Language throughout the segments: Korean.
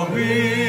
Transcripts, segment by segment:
거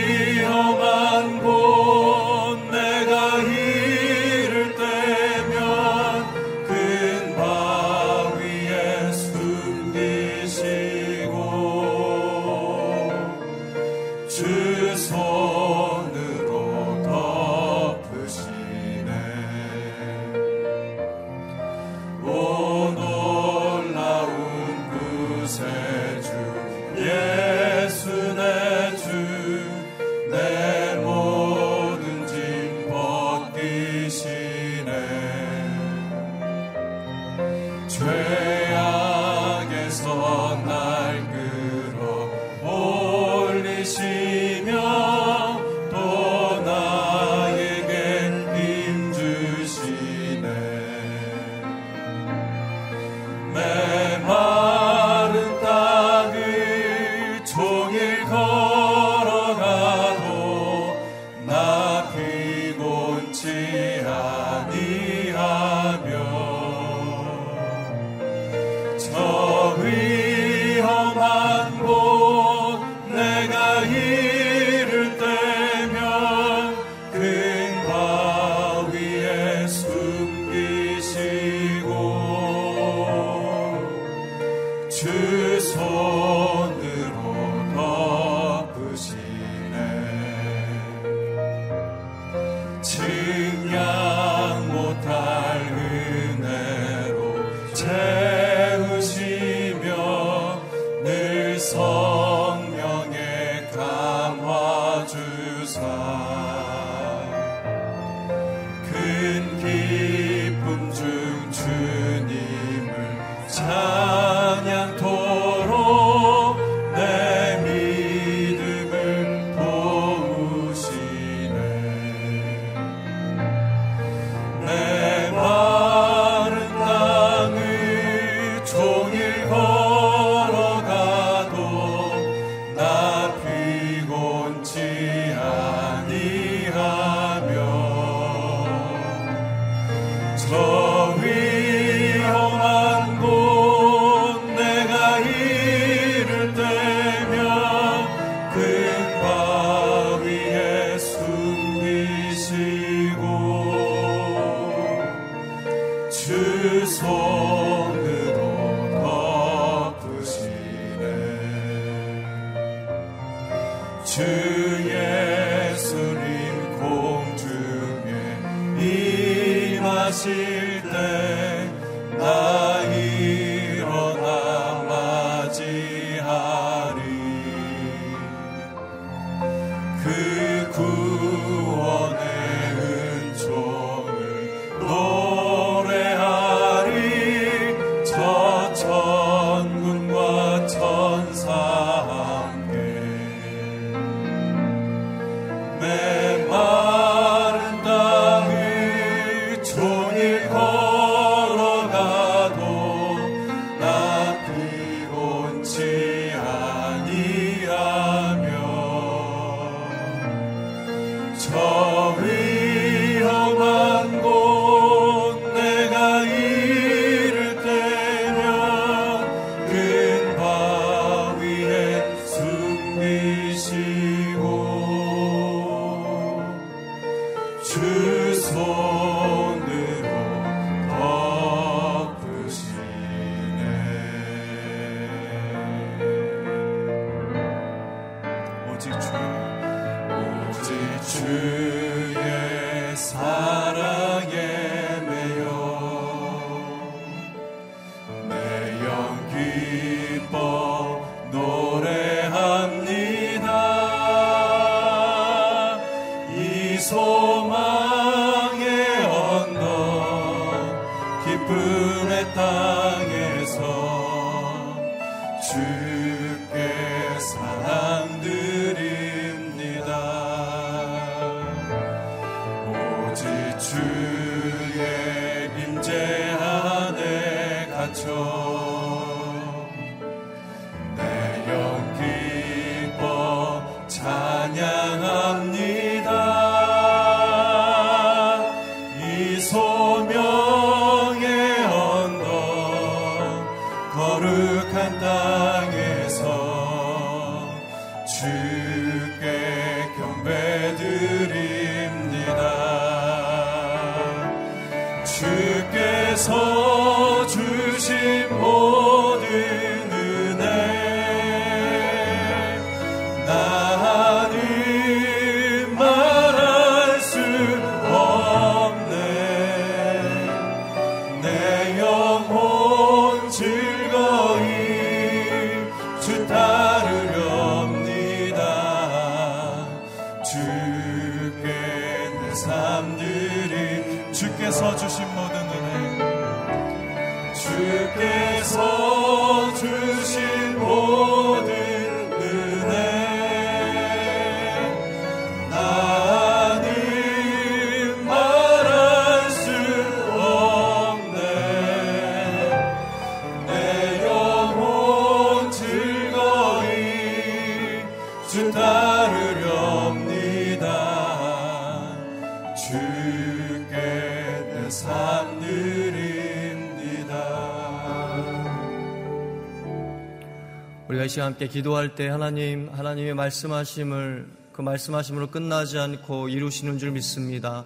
우리가 이 시간 함께 기도할 때 하나님, 하나님의 말씀하심을 그 말씀하심으로 끝나지 않고 이루시는 줄 믿습니다.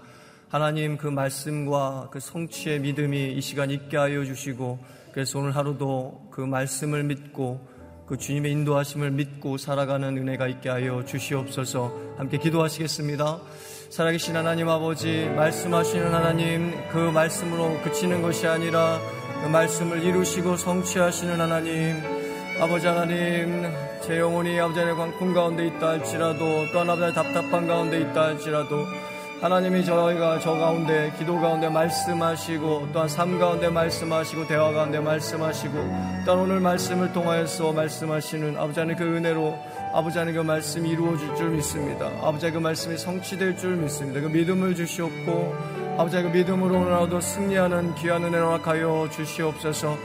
하나님 그 말씀과 그 성취의 믿음이 이 시간 있게 하여 주시고 그래서 오늘 하루도 그 말씀을 믿고 그 주님의 인도하심을 믿고 살아가는 은혜가 있게 하여 주시옵소서 함께 기도하시겠습니다. 살아계신 하나님 아버지 말씀하시는 하나님 그 말씀으로 그치는 것이 아니라 그 말씀을 이루시고 성취하시는 하나님 아버지 하나님 제 영혼이 아버지 하나님 금 가운데 있다 할지라도 또한 아버지 답답한 가운데 있다 할지라도 하나님이 저희가 저 가운데 기도 가운데 말씀하시고 또한 삶 가운데 말씀하시고 대화 가운데 말씀하시고 또한 오늘 말씀을 통하여서 말씀하시는 아버지 하나님 그 은혜로 아버지 하나님 그 말씀이 이루어질 줄 믿습니다. 아버지 그 말씀이 성취될 줄 믿습니다. 그 믿음을 주시옵고 아버지 그 믿음으로 오늘도 승리하는 귀한 은혜를 허락하여 주시옵소서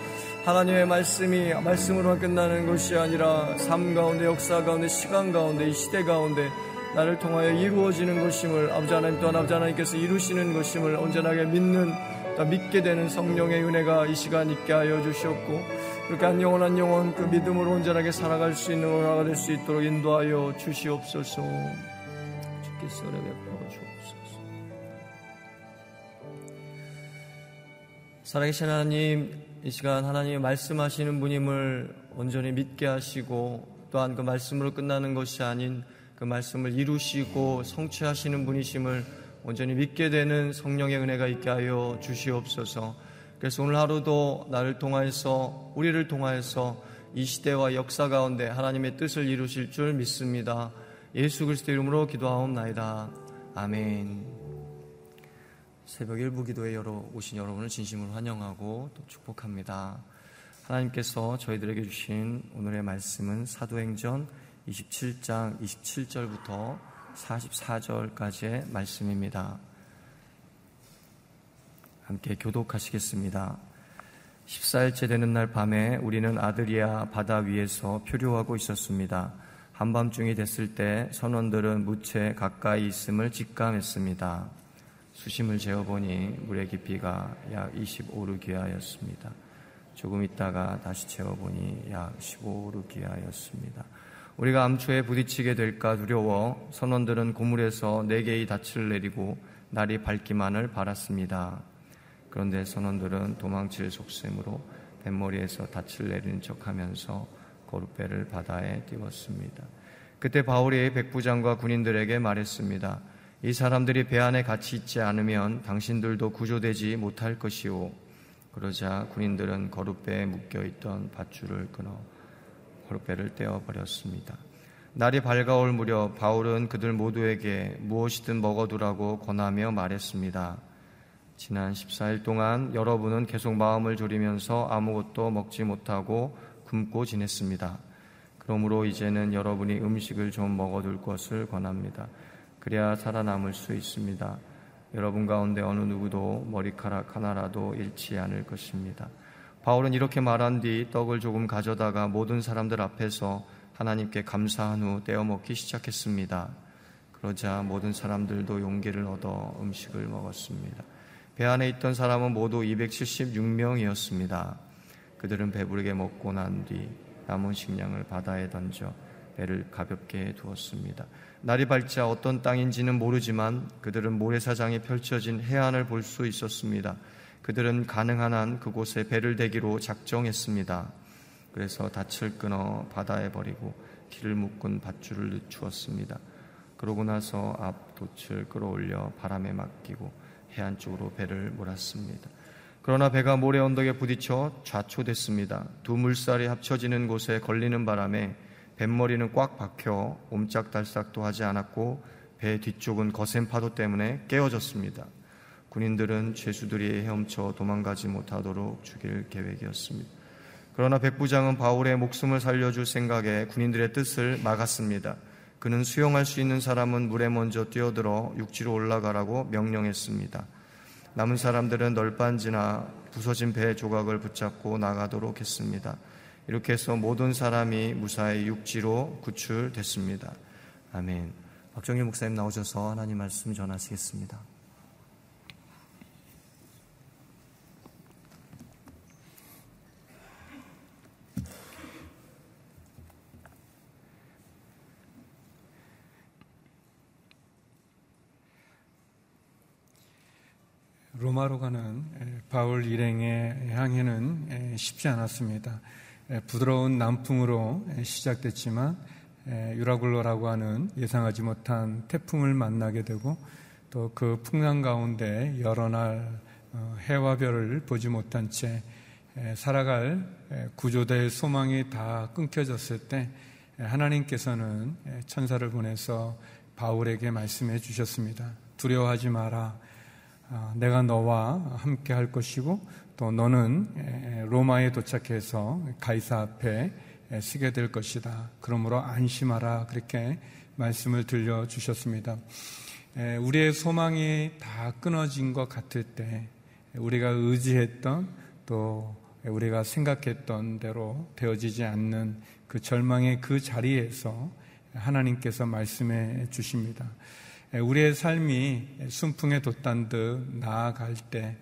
하나님의 말씀이 말씀으로만 끝나는 것이 아니라 삶 가운데 역사 가운데 시간 가운데 이 시대 가운데 나를 통하여 이루어지는 것임을 아버지 하나님 또한 아버지 하나님께서 이루시는 것임을 온전하게 믿는 믿게 되는 성령의 은혜가 이 시간 있게 하여 주시옵고 그렇게 한 영혼 한 영혼 그 믿음으로 온전하게 살아갈 수 있는 오라가 될 수 있도록 인도하여 주시옵소서. 주께서 은혜 베풀어 주옵소서. 살아계신 하나님 이 시간 하나님이 말씀하시는 분임을 온전히 믿게 하시고 또한 그 말씀으로 끝나는 것이 아닌 그 말씀을 이루시고 성취하시는 분이심을 온전히 믿게 되는 성령의 은혜가 있게 하여 주시옵소서. 그래서 오늘 하루도 나를 통하여서 우리를 통하여서 이 시대와 역사 가운데 하나님의 뜻을 이루실 줄 믿습니다. 예수 그리스도 이름으로 기도하옵나이다. 아멘. 새벽 일부 기도에 여러 오신 여러분을 진심으로 환영하고 또 축복합니다. 하나님께서 저희들에게 주신 오늘의 말씀은 사도행전 27장 27절부터 44절까지의 말씀입니다. 함께 교독하시겠습니다. 14일째 되는 날 밤에 우리는 아드리아 바다 위에서 표류하고 있었습니다. 한밤중이 됐을 때 선원들은 무채 가까이 있음을 직감했습니다. 수심을 재어보니 물의 깊이가 약 25루기아였습니다. 조금 있다가 다시 재어보니 약 15루기아였습니다. 우리가 암초에 부딪히게 될까 두려워 선원들은 고물에서 네 개의 닻을 내리고 날이 밝기만을 바랐습니다. 그런데 선원들은 도망칠 속셈으로 뱃머리에서 닻을 내리는 척하면서 고룻배를 바다에 띄웠습니다. 그때 바울이 백부장과 군인들에게 말했습니다. 이 사람들이 배 안에 같이 있지 않으면 당신들도 구조되지 못할 것이오. 그러자 군인들은 거룻배에 묶여 있던 밧줄을 끊어 거룻배를 떼어 버렸습니다. 날이 밝아올 무렵 바울은 그들 모두에게 무엇이든 먹어두라고 권하며 말했습니다. 지난 14일 동안 여러분은 계속 마음을 졸이면서 아무것도 먹지 못하고 굶고 지냈습니다. 그러므로 이제는 여러분이 음식을 좀 먹어둘 것을 권합니다. 그래야 살아남을 수 있습니다. 여러분 가운데 어느 누구도 머리카락 하나라도 잃지 않을 것입니다. 바울은 이렇게 말한 뒤 떡을 조금 가져다가 모든 사람들 앞에서 하나님께 감사한 후 떼어 먹기 시작했습니다. 그러자 모든 사람들도 용기를 얻어 음식을 먹었습니다. 배 안에 있던 사람은 모두 276명이었습니다. 그들은 배부르게 먹고 난 뒤 남은 식량을 바다에 던져 배를 가볍게 두었습니다. 날이 밝자 어떤 땅인지는 모르지만 그들은 모래사장이 펼쳐진 해안을 볼 수 있었습니다. 그들은 가능한 한 그곳에 배를 대기로 작정했습니다. 그래서 닻을 끊어 바다에 버리고 길을 묶은 밧줄을 늦추었습니다. 그러고 나서 앞 돛을 끌어올려 바람에 맡기고 해안 쪽으로 배를 몰았습니다. 그러나 배가 모래 언덕에 부딪혀 좌초됐습니다. 두 물살이 합쳐지는 곳에 걸리는 바람에 뱃머리는 꽉 박혀 옴짝달싹도 하지 않았고 배 뒤쪽은 거센 파도 때문에 깨어졌습니다. 군인들은 죄수들이 헤엄쳐 도망가지 못하도록 죽일 계획이었습니다. 그러나 백부장은 바울의 목숨을 살려줄 생각에 군인들의 뜻을 막았습니다. 그는 수용할 수 있는 사람은 물에 먼저 뛰어들어 육지로 올라가라고 명령했습니다. 남은 사람들은 널빤지나 부서진 배 조각을 붙잡고 나가도록 했습니다. 이렇게 해서 모든 사람이 무사히 육지로 구출됐습니다. 아멘. 박정일 목사님 나오셔서 하나님 말씀 전하시겠습니다. 로마로 가는 바울 일행의 향해는 쉽지 않았습니다. 부드러운 남풍으로 시작됐지만 유라굴로라고 하는 예상하지 못한 태풍을 만나게 되고 또 그 풍랑 가운데 여러 날 어, 해와 별을 보지 못한 채 살아갈 구조될 소망이 다 끊겨졌을 때 하나님께서는 천사를 보내서 바울에게 말씀해 주셨습니다. 두려워하지 마라. 아, 내가 너와 함께 할 것이고 또 너는 로마에 도착해서 가이사 앞에 서게 될 것이다. 그러므로 안심하라. 그렇게 말씀을 들려 주셨습니다. 우리의 소망이 다 끊어진 것 같을 때 우리가 의지했던 또 우리가 생각했던 대로 되어지지 않는 그 절망의 그 자리에서 하나님께서 말씀해 주십니다. 우리의 삶이 순풍에 돛단 듯 나아갈 때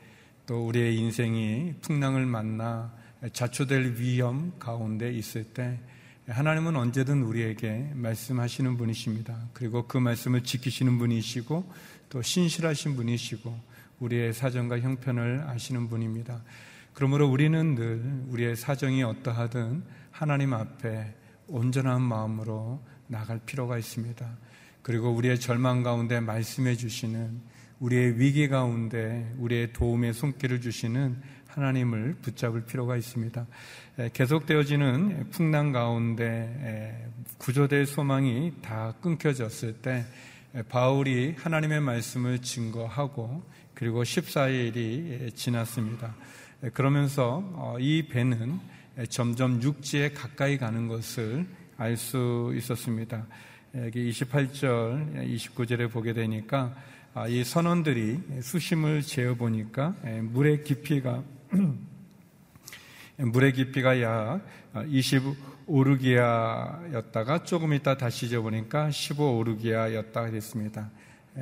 또 우리의 인생이 풍랑을 만나 자초될 위험 가운데 있을 때 하나님은 언제든 우리에게 말씀하시는 분이십니다. 그리고 그 말씀을 지키시는 분이시고 또 신실하신 분이시고 우리의 사정과 형편을 아시는 분입니다. 그러므로 우리는 늘 우리의 사정이 어떠하든 하나님 앞에 온전한 마음으로 나갈 필요가 있습니다. 그리고 우리의 절망 가운데 말씀해 주시는 우리의 위기 가운데 우리의 도움의 손길을 주시는 하나님을 붙잡을 필요가 있습니다. 계속되어지는 풍랑 가운데 구조될 소망이 다 끊겨졌을 때 바울이 하나님의 말씀을 증거하고 그리고 14일이 지났습니다. 그러면서 어, 이 배는 점점 육지에 가까이 가는 것을 알 수 있었습니다. 여기 28절, 29절에 보게 되니까 아, 이 선원들이 수심을 재어 보니까 물의 깊이가 물의 깊이가 약 25오르기아였다가 조금 있다 다시 재보니까 15오르기아였다 그랬습니다.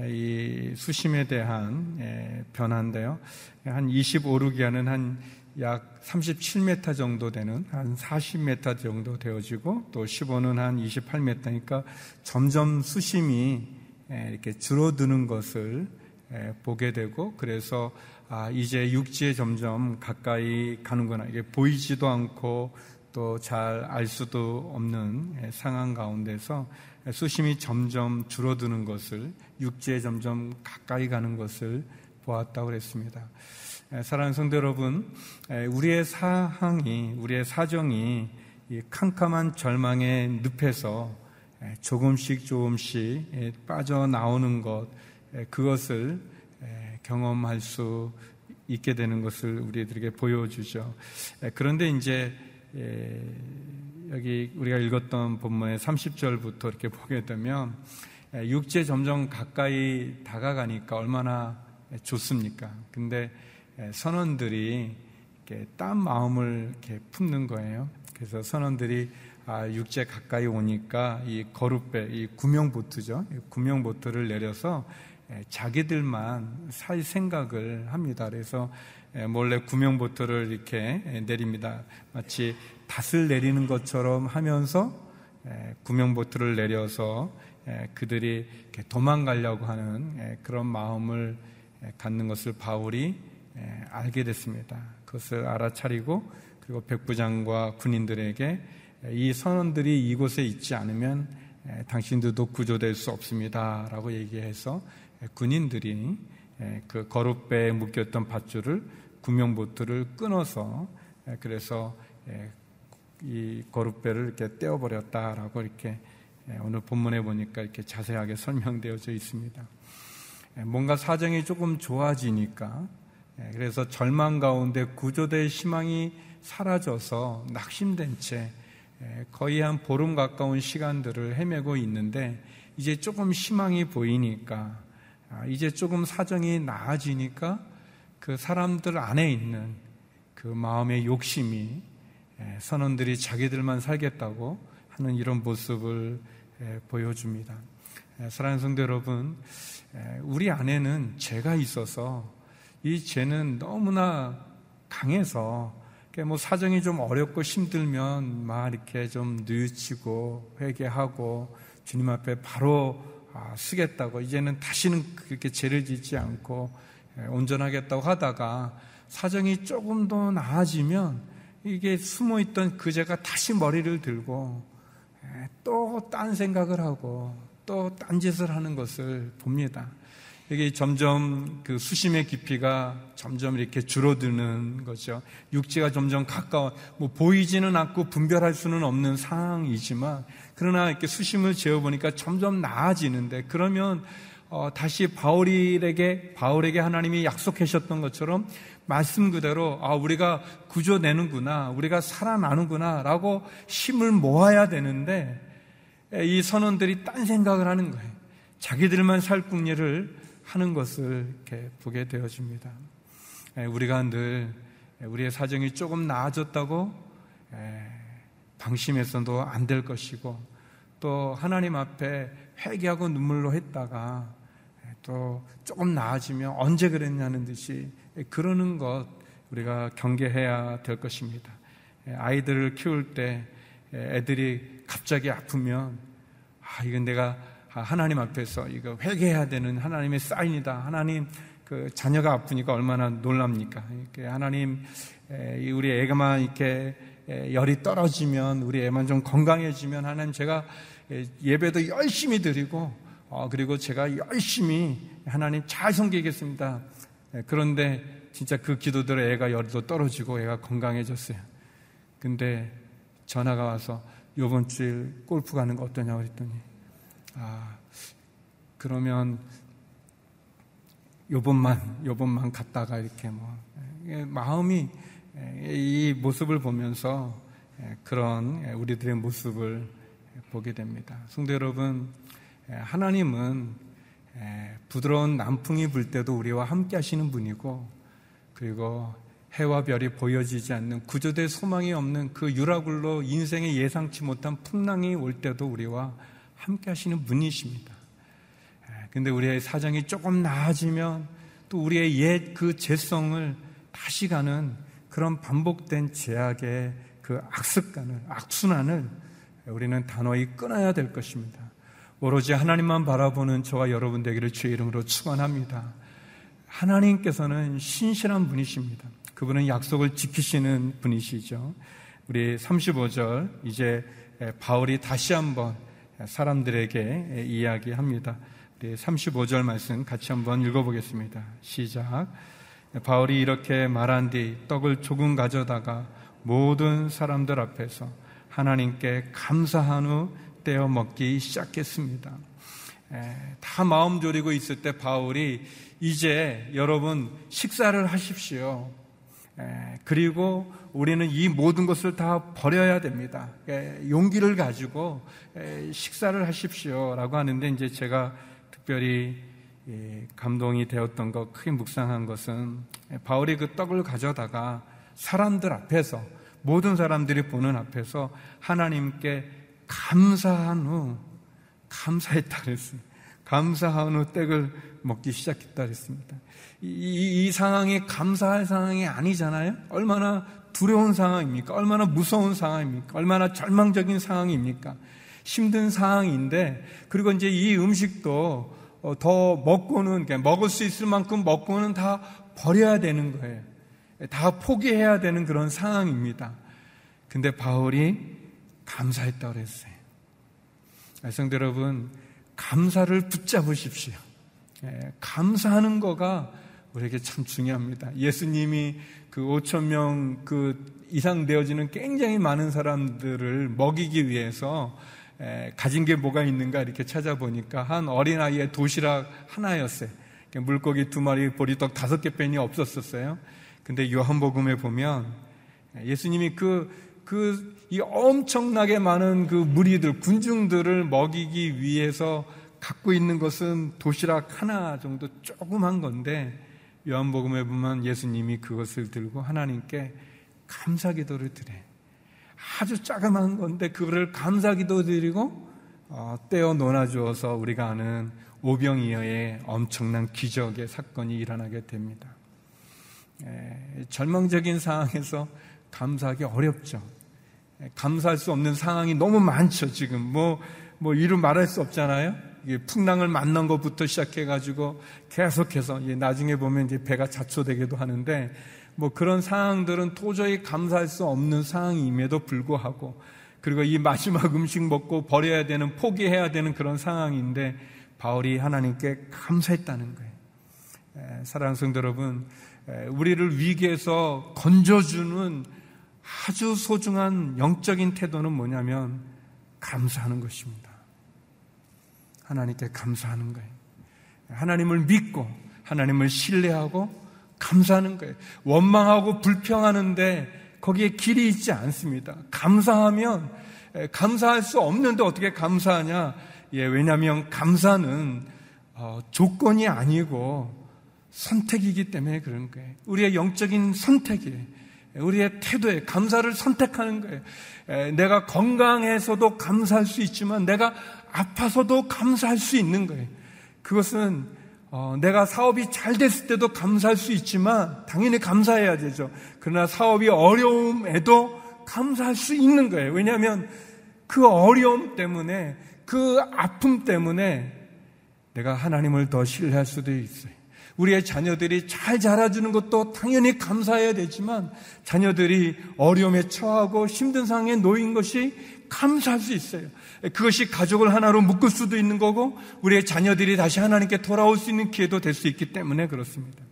이 수심에 대한 변화인데요. 한 25오르기아는 한 약 37m 정도 되는 한 40m 정도 되어지고 또 15는 한 28m니까 점점 수심이 이렇게 줄어드는 것을 보게 되고 그래서 아, 이제 육지에 점점 가까이 가는구나. 이게 보이지도 않고 또 잘 알 수도 없는 상황 가운데서 수심이 점점 줄어드는 것을 육지에 점점 가까이 가는 것을 보았다고 그랬습니다. 사랑하는 성도 여러분, 우리의 사항이, 우리의 사정이 캄캄한 절망의 늪에서 조금씩 조금씩 빠져나오는 것, 그것을 경험할 수 있게 되는 것을 우리들에게 보여주죠. 그런데 이제 여기 우리가 읽었던 본문의 30절부터 이렇게 보게 되면 육지에 점점 가까이 다가가니까 얼마나 좋습니까? 근데 예, 선원들이 딴 마음을 이렇게 품는 거예요. 그래서 선원들이 아, 육지에 가까이 오니까 이 거룻배, 이 구명보트죠. 구명보트를 내려서 예, 자기들만 살 생각을 합니다. 그래서 예, 몰래 구명보트를 이렇게 내립니다. 마치 닷을 내리는 것처럼 하면서 구명보트를 내려서 그들이 도망가려고 하는 그런 마음을 갖는 것을 바울이 알게 됐습니다. 그것을 알아차리고 그리고 백부장과 군인들에게 이 선원들이 이곳에 있지 않으면 당신들도 구조될 수 없습니다. 라고 얘기해서 군인들이 그 거룻배에 묶였던 밧줄을 구명보트를 끊어서 그래서 이 거룻배를 이렇게 떼어버렸다라고 이렇게 오늘 본문에 보니까 이렇게 자세하게 설명되어져 있습니다. 뭔가 사정이 조금 좋아지니까 그래서 절망 가운데 구조될 희망이 사라져서 낙심된 채 거의 한 보름 가까운 시간들을 헤매고 있는데 이제 조금 희망이 보이니까 아, 이제 조금 사정이 나아지니까 그 사람들 안에 있는 그 마음의 욕심이 선원들이 자기들만 살겠다고 하는 이런 모습을 보여줍니다. 사랑하는 성도 여러분, 우리 안에는 죄가 있어서 이 죄는 너무나 강해서 뭐 사정이 좀 어렵고 힘들면 막 이렇게 좀 뉘우치고 회개하고 주님 앞에 바로 아, 쓰겠다고 이제는 다시는 그렇게 죄를 짓지 않고 온전하겠다고 하다가 사정이 조금 더 나아지면 이게 숨어 있던 그 죄가 다시 머리를 들고 또 딴 생각을 하고 또 딴 짓을 하는 것을 봅니다. 이게 점점 그 수심의 깊이가 점점 이렇게 줄어드는 거죠. 육지가 점점 가까워, 뭐 보이지는 않고 분별할 수는 없는 상황이지만, 그러나 이렇게 수심을 재어보니까 점점 나아지는데, 그러면 어, 다시 바울에게 바울에게 하나님이 약속하셨던 것처럼 말씀 그대로 아 우리가 구조내는구나, 우리가 살아나는구나 라고 힘을 모아야 되는데 이 선원들이 딴 생각을 하는 거예요. 자기들만 살 궁리를 하는 것을 이렇게 보게 되어집니다. 우리가 늘 우리의 사정이 조금 나아졌다고 방심해서도 안 될 것이고 또 하나님 앞에 회개하고 눈물로 했다가 또 조금 나아지면 언제 그랬냐는 듯이 그러는 것 우리가 경계해야 될 것입니다. 아이들을 키울 때 애들이 갑자기 아프면 아 이건 내가 아, 하나님 앞에서 이거 회개해야 되는 하나님의 사인이다. 하나님 그 자녀가 아프니까 얼마나 놀랍니까? 이렇게 하나님 우리 애가만 이렇게 열이 떨어지면 우리 애만 좀 건강해지면 하나님 제가 예배도 열심히 드리고 어, 그리고 제가 열심히 하나님 잘 섬기겠습니다. 그런데 진짜 그 기도대로 애가 열도 떨어지고 애가 건강해졌어요. 근데 전화가 와서 요번 주에 골프 가는 거 어떠냐고 그랬더니 아, 그러면 요번만, 요번만 갔다가 이렇게 뭐, 마음이 이 모습을 보면서 그런 우리들의 모습을 보게 됩니다. 성도 여러분, 하나님은 부드러운 남풍이 불 때도 우리와 함께 하시는 분이고, 그리고 해와 별이 보여지지 않는 구조될 소망이 없는 그 유라굴로 인생에 예상치 못한 풍랑이 올 때도 우리와 함께 하시는 분이십니다. 예, 근데 우리의 사정이 조금 나아지면 또 우리의 옛 그 죄성을 다시 가는 그런 반복된 제약의 그 악습관을, 악순환을 우리는 단호히 끊어야 될 것입니다. 오로지 하나님만 바라보는 저와 여러분 되기를 주의 이름으로 축원합니다. 하나님께서는 신실한 분이십니다. 그분은 약속을 지키시는 분이시죠. 우리 35절 이제 바울이 다시 한번 사람들에게 이야기합니다. 35절 말씀 같이 한번 읽어보겠습니다. 시작. 바울이 이렇게 말한 뒤 떡을 조금 가져다가 모든 사람들 앞에서 하나님께 감사한 후 떼어 먹기 시작했습니다. 다 마음 졸이고 있을 때 바울이 이제 여러분 식사를 하십시오. 그리고 우리는 이 모든 것을 다 버려야 됩니다. 용기를 가지고 식사를 하십시오라고 하는데 이제 제가 특별히 감동이 되었던 것, 크게 묵상한 것은 바울이 그 떡을 가져다가 사람들 앞에서 모든 사람들이 보는 앞에서 하나님께 감사한 후 감사했다 그랬습니다. 감사한 후 떡을 먹기 시작했다 그랬습니다. 이, 이, 이 상황이 감사할 상황이 아니잖아요? 얼마나 두려운 상황입니까? 얼마나 무서운 상황입니까? 얼마나 절망적인 상황입니까? 힘든 상황인데 그리고 이제 이 음식도 어, 더 먹고는 먹을 수 있을 만큼 먹고는 다 버려야 되는 거예요. 다 포기해야 되는 그런 상황입니다. 근데 바울이 감사했다고 그랬어요. 성도 여러분, 감사를 붙잡으십시오. 예, 감사하는 거가 우리에게 참 중요합니다. 예수님이 그 5천 명 그 이상 되어지는 굉장히 많은 사람들을 먹이기 위해서 에, 가진 게 뭐가 있는가 이렇게 찾아보니까 한 어린아이의 도시락 하나였어요. 물고기 두 마리, 보리떡 다섯 개 뺀이 없었었어요. 근데 요한복음에 보면 예수님이 그, 그, 이 엄청나게 많은 그 무리들, 군중들을 먹이기 위해서 갖고 있는 것은 도시락 하나 정도 조그만 건데 요한복음에 보면 예수님이 그것을 들고 하나님께 감사 기도를 드려요. 아주 자그마한 건데 그거를 감사 기도 드리고 어, 떼어 놓아주어서 우리가 아는 오병이어의 엄청난 기적의 사건이 일어나게 됩니다. 에, 절망적인 상황에서 감사하기 어렵죠. 에, 감사할 수 없는 상황이 너무 많죠. 지금 뭐, 뭐 이루 말할 수 없잖아요. 풍랑을 만난 것부터 시작해가지고 계속해서 나중에 보면 이제 배가 자초되기도 하는데 뭐 그런 상황들은 도저히 감사할 수 없는 상황임에도 불구하고 그리고 이 마지막 음식 먹고 버려야 되는 포기해야 되는 그런 상황인데 바울이 하나님께 감사했다는 거예요. 사랑하는 성도 여러분, 우리를 위기에서 건져주는 아주 소중한 영적인 태도는 뭐냐면 감사하는 것입니다. 하나님께 감사하는 거예요. 하나님을 믿고 하나님을 신뢰하고 감사하는 거예요. 원망하고 불평하는데 거기에 길이 있지 않습니다. 감사하면 감사할 수 없는데 어떻게 감사하냐? 예, 왜냐하면 감사는 어, 조건이 아니고 선택이기 때문에 그런 거예요. 우리의 영적인 선택이에요. 우리의 태도에 감사를 선택하는 거예요. 에, 내가 건강해서도 감사할 수 있지만 내가 아파서도 감사할 수 있는 거예요. 그것은 어, 내가 사업이 잘 됐을 때도 감사할 수 있지만 당연히 감사해야 되죠. 그러나 사업이 어려움에도 감사할 수 있는 거예요. 왜냐하면 그 어려움 때문에 그 아픔 때문에 내가 하나님을 더 신뢰할 수도 있어요. 우리의 자녀들이 잘 자라주는 것도 당연히 감사해야 되지만 자녀들이 어려움에 처하고 힘든 상황에 놓인 것이 감사할 수 있어요. 그것이 가족을 하나로 묶을 수도 있는 거고 우리의 자녀들이 다시 하나님께 돌아올 수 있는 기회도 될 수 있기 때문에 그렇습니다.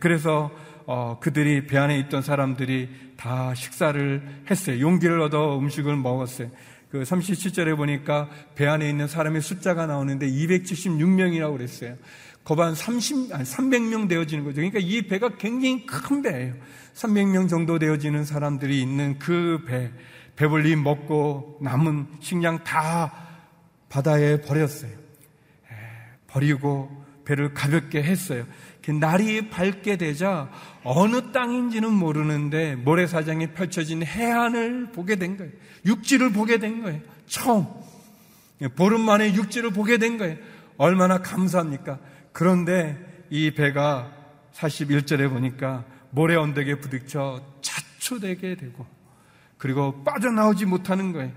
그래서 어, 그들이 배 안에 있던 사람들이 다 식사를 했어요. 용기를 얻어 음식을 먹었어요. 그 37절에 보니까 배 안에 있는 사람의 숫자가 나오는데 276명이라고 그랬어요. 거반 30, 아니 300명 되어지는 거죠. 그러니까 이 배가 굉장히 큰 배예요. 300명 정도 되어지는 사람들이 있는 그 배. 배불리 먹고 남은 식량 다 바다에 버렸어요. 버리고 배를 가볍게 했어요. 날이 밝게 되자 어느 땅인지는 모르는데 모래사장이 펼쳐진 해안을 보게 된 거예요. 육지를 보게 된 거예요. 처음. 보름 만에 육지를 보게 된 거예요. 얼마나 감사합니까? 그런데 이 배가 41절에 보니까 모래 언덕에 부딪혀 자초되게 되고 그리고 빠져나오지 못하는 거예요.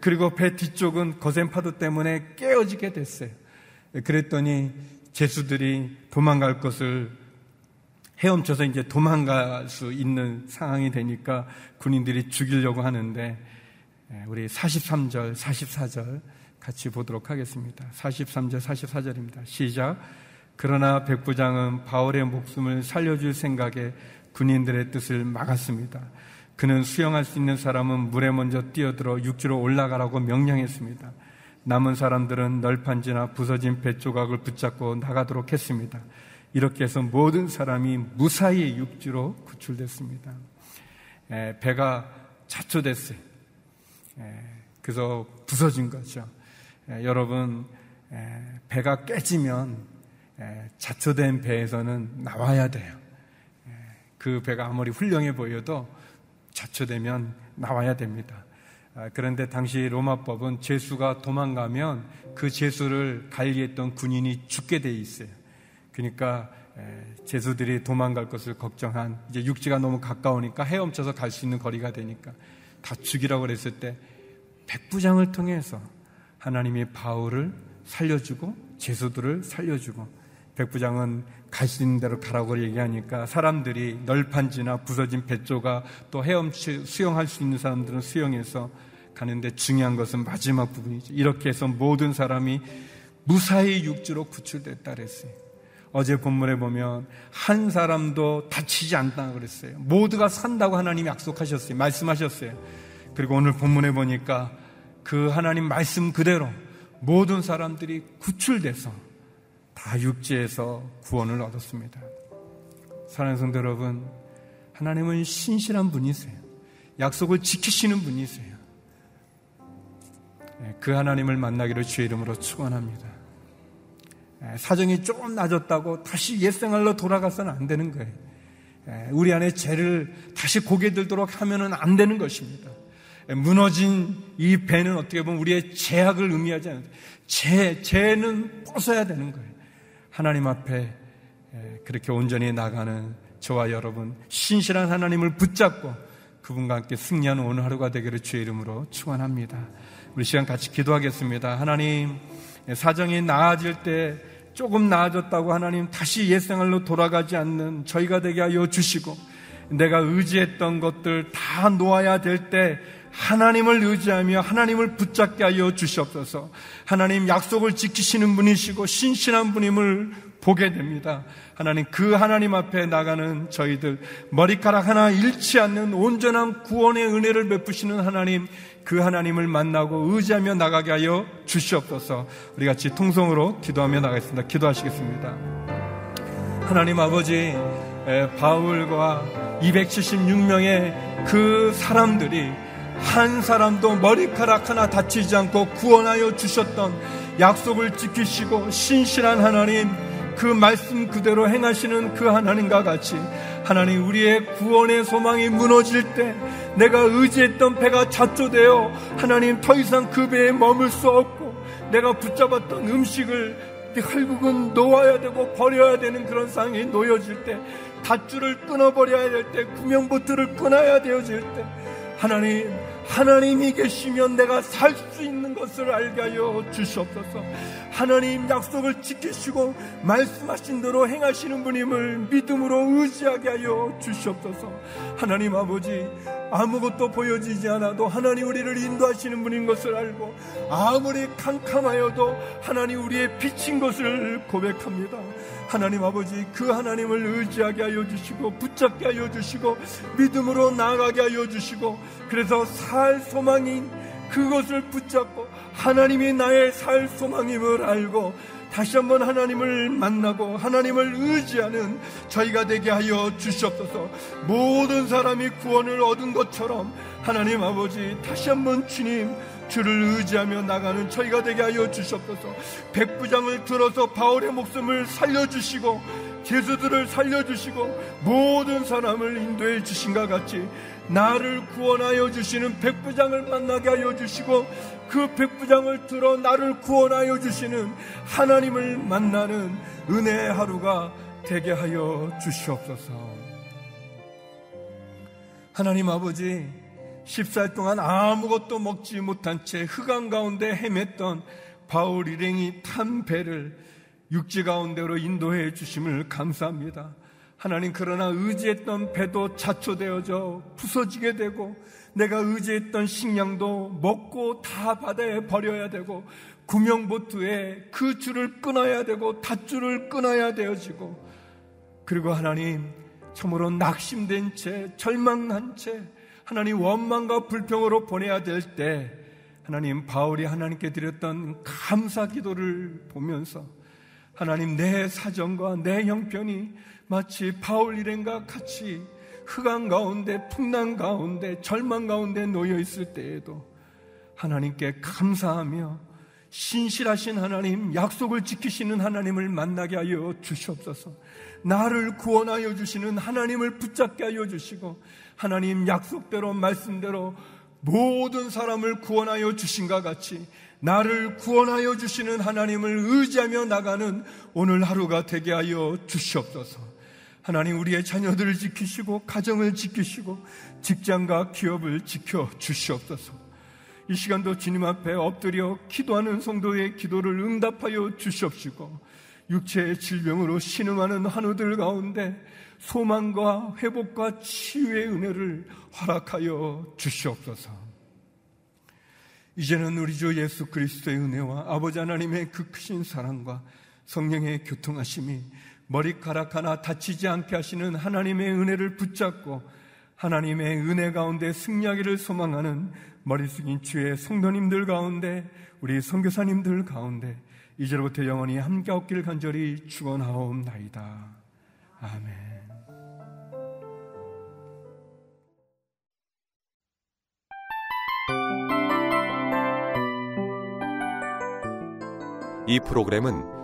그리고 배 뒤쪽은 거센 파도 때문에 깨어지게 됐어요. 그랬더니 제수들이 도망갈 것을 헤엄쳐서 이제 도망갈 수 있는 상황이 되니까 군인들이 죽이려고 하는데 우리 43절, 44절 같이 보도록 하겠습니다. 43절, 44절입니다. 시작. 그러나 백부장은 바울의 목숨을 살려줄 생각에 군인들의 뜻을 막았습니다. 그는 수영할 수 있는 사람은 물에 먼저 뛰어들어 육지로 올라가라고 명령했습니다. 남은 사람들은 널판지나 부서진 배 조각을 붙잡고 나가도록 했습니다. 이렇게 해서 모든 사람이 무사히 육지로 구출됐습니다. 에, 배가 자초됐어요. 에, 그래서 부서진 거죠. 에, 여러분, 배가 깨지면 자초된 배에서는 나와야 돼요. 그 배가 아무리 훌륭해 보여도 자초되면 나와야 됩니다. 아, 그런데 당시 로마법은 죄수가 도망가면 그 죄수를 관리했던 군인이 죽게 돼 있어요. 그러니까 죄수들이 도망갈 것을 걱정한 이제 육지가 너무 가까우니까 헤엄쳐서 갈 수 있는 거리가 되니까 다 죽이라고 그랬을 때 백부장을 통해서 하나님이 바울을 살려주고 제수들을 살려주고 백부장은 있는 대로 가라고 얘기하니까 사람들이 널판지나 부서진 배조가 또 헤엄치 수영할 수 있는 사람들은 수영해서 가는데 중요한 것은 마지막 부분이죠. 이렇게 해서 모든 사람이 무사히 육지로 구출됐다 그랬어요. 어제 본문에 보면 한 사람도 다치지 않다 그랬어요. 모두가 산다고 하나님이 약속하셨어요. 말씀하셨어요. 그리고 오늘 본문에 보니까 그 하나님 말씀 그대로 모든 사람들이 구출돼서 다 육지에서 구원을 얻었습니다. 사랑하는 성도 여러분, 하나님은 신실한 분이세요. 약속을 지키시는 분이세요. 예, 그 하나님을 만나기를 주의 이름으로 축원합니다. 예, 사정이 조금 낮았다고 다시 옛생활로 돌아가서는 안 되는 거예요. 예, 우리 안에 죄를 다시 고개 들도록 하면은 안 되는 것입니다. 무너진 이 배는 어떻게 보면 우리의 죄악을 의미하지 않아요. 죄, 죄는 벗어야 되는 거예요. 하나님 앞에 그렇게 온전히 나가는 저와 여러분, 신실한 하나님을 붙잡고 그분과 함께 승리하는 오늘 하루가 되기를 주의 이름으로 축원합니다. 우리 시간 같이 기도하겠습니다. 하나님, 사정이 나아질 때 조금 나아졌다고 하나님 다시 옛생활로 돌아가지 않는 저희가 되게 하여 주시고 내가 의지했던 것들 다 놓아야 될 때 하나님을 의지하며 하나님을 붙잡게 하여 주시옵소서. 하나님 약속을 지키시는 분이시고 신실한 분임을 보게 됩니다. 하나님 그 하나님 앞에 나가는 저희들 머리카락 하나 잃지 않는 온전한 구원의 은혜를 베푸시는 하나님 그 하나님을 만나고 의지하며 나가게 하여 주시옵소서. 우리 같이 통성으로 기도하며 나가겠습니다. 기도하시겠습니다. 하나님 아버지 바울과 276명의 그 사람들이 한 사람도 머리카락 하나 다치지 않고 구원하여 주셨던 약속을 지키시고 신실한 하나님 그 말씀 그대로 행하시는 그 하나님과 같이 하나님 우리의 구원의 소망이 무너질 때 내가 의지했던 배가 자초되어 하나님 더 이상 그 배에 머물 수 없고 내가 붙잡았던 음식을 결국은 놓아야 되고 버려야 되는 그런 상황이 놓여질 때 닷줄을 끊어버려야 될 때 구명보트를 끊어야 되어질 때 하나님 하나님이 계시면 내가 살 수 있는 것을 알게 하여 주시옵소서. 하나님 약속을 지키시고 말씀하신 대로 행하시는 분임을 믿음으로 의지하게 하여 주시옵소서. 하나님 아버지 아무것도 보여지지 않아도 하나님 우리를 인도하시는 분인 것을 알고 아무리 캄캄하여도 하나님 우리의 빛인 것을 고백합니다. 하나님 아버지 그 하나님을 의지하게 하여 주시고 붙잡게 하여 주시고 믿음으로 나아가게 하여 주시고 그래서 살 소망인 그것을 붙잡고 하나님이 나의 살 소망임을 알고 다시 한번 하나님을 만나고 하나님을 의지하는 저희가 되게 하여 주시옵소서. 모든 사람이 구원을 얻은 것처럼 하나님 아버지 다시 한번 주님 주를 의지하며 나가는 저희가 되게 하여 주시옵소서. 백부장을 들어서 바울의 목숨을 살려주시고 제수들을 살려주시고 모든 사람을 인도해 주신 것 같이 나를 구원하여 주시는 백부장을 만나게 하여 주시고 그 백부장을 들어 나를 구원하여 주시는 하나님을 만나는 은혜의 하루가 되게 하여 주시옵소서. 하나님 아버지 14일 동안 아무것도 먹지 못한 채 흑암 가운데 헤맸던 바울 일행이 탄 배를 육지 가운데로 인도해 주심을 감사합니다. 하나님 그러나 의지했던 배도 자초되어져 부서지게 되고 내가 의지했던 식량도 먹고 다 바다에 버려야 되고 구명보트에 그 줄을 끊어야 되고 닷줄을 끊어야 되어지고 그리고 하나님 참으로 낙심된 채 절망한 채 하나님 원망과 불평으로 보내야 될 때 하나님 바울이 하나님께 드렸던 감사 기도를 보면서 하나님 내 사정과 내 형편이 마치 바울 일행과 같이 흑암 가운데 풍랑 가운데 절망 가운데 놓여 있을 때에도 하나님께 감사하며 신실하신 하나님, 약속을 지키시는 하나님을 만나게 하여 주시옵소서. 나를 구원하여 주시는 하나님을 붙잡게 하여 주시고 하나님 약속대로 말씀대로 모든 사람을 구원하여 주신과 같이 나를 구원하여 주시는 하나님을 의지하며 나가는 오늘 하루가 되게 하여 주시옵소서. 하나님 우리의 자녀들을 지키시고 가정을 지키시고 직장과 기업을 지켜 주시옵소서. 이 시간도 주님 앞에 엎드려 기도하는 성도의 기도를 응답하여 주시옵시고 육체의 질병으로 신음하는 한우들 가운데 소망과 회복과 치유의 은혜를 허락하여 주시옵소서. 이제는 우리 주 예수 그리스도의 은혜와 아버지 하나님의 그 크신 사랑과 성령의 교통하심이 머리카락 하나 다치지 않게 하시는 하나님의 은혜를 붙잡고 하나님의 은혜 가운데 승리하기를 소망하는 머리 숙인 주의 성도님들 가운데 우리 선교사님들 가운데 이제로부터 영원히 함께 없길 간절히 축원하옵나이다. 아멘. 이 프로그램은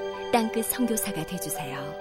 땅끝 성교사가 되주세요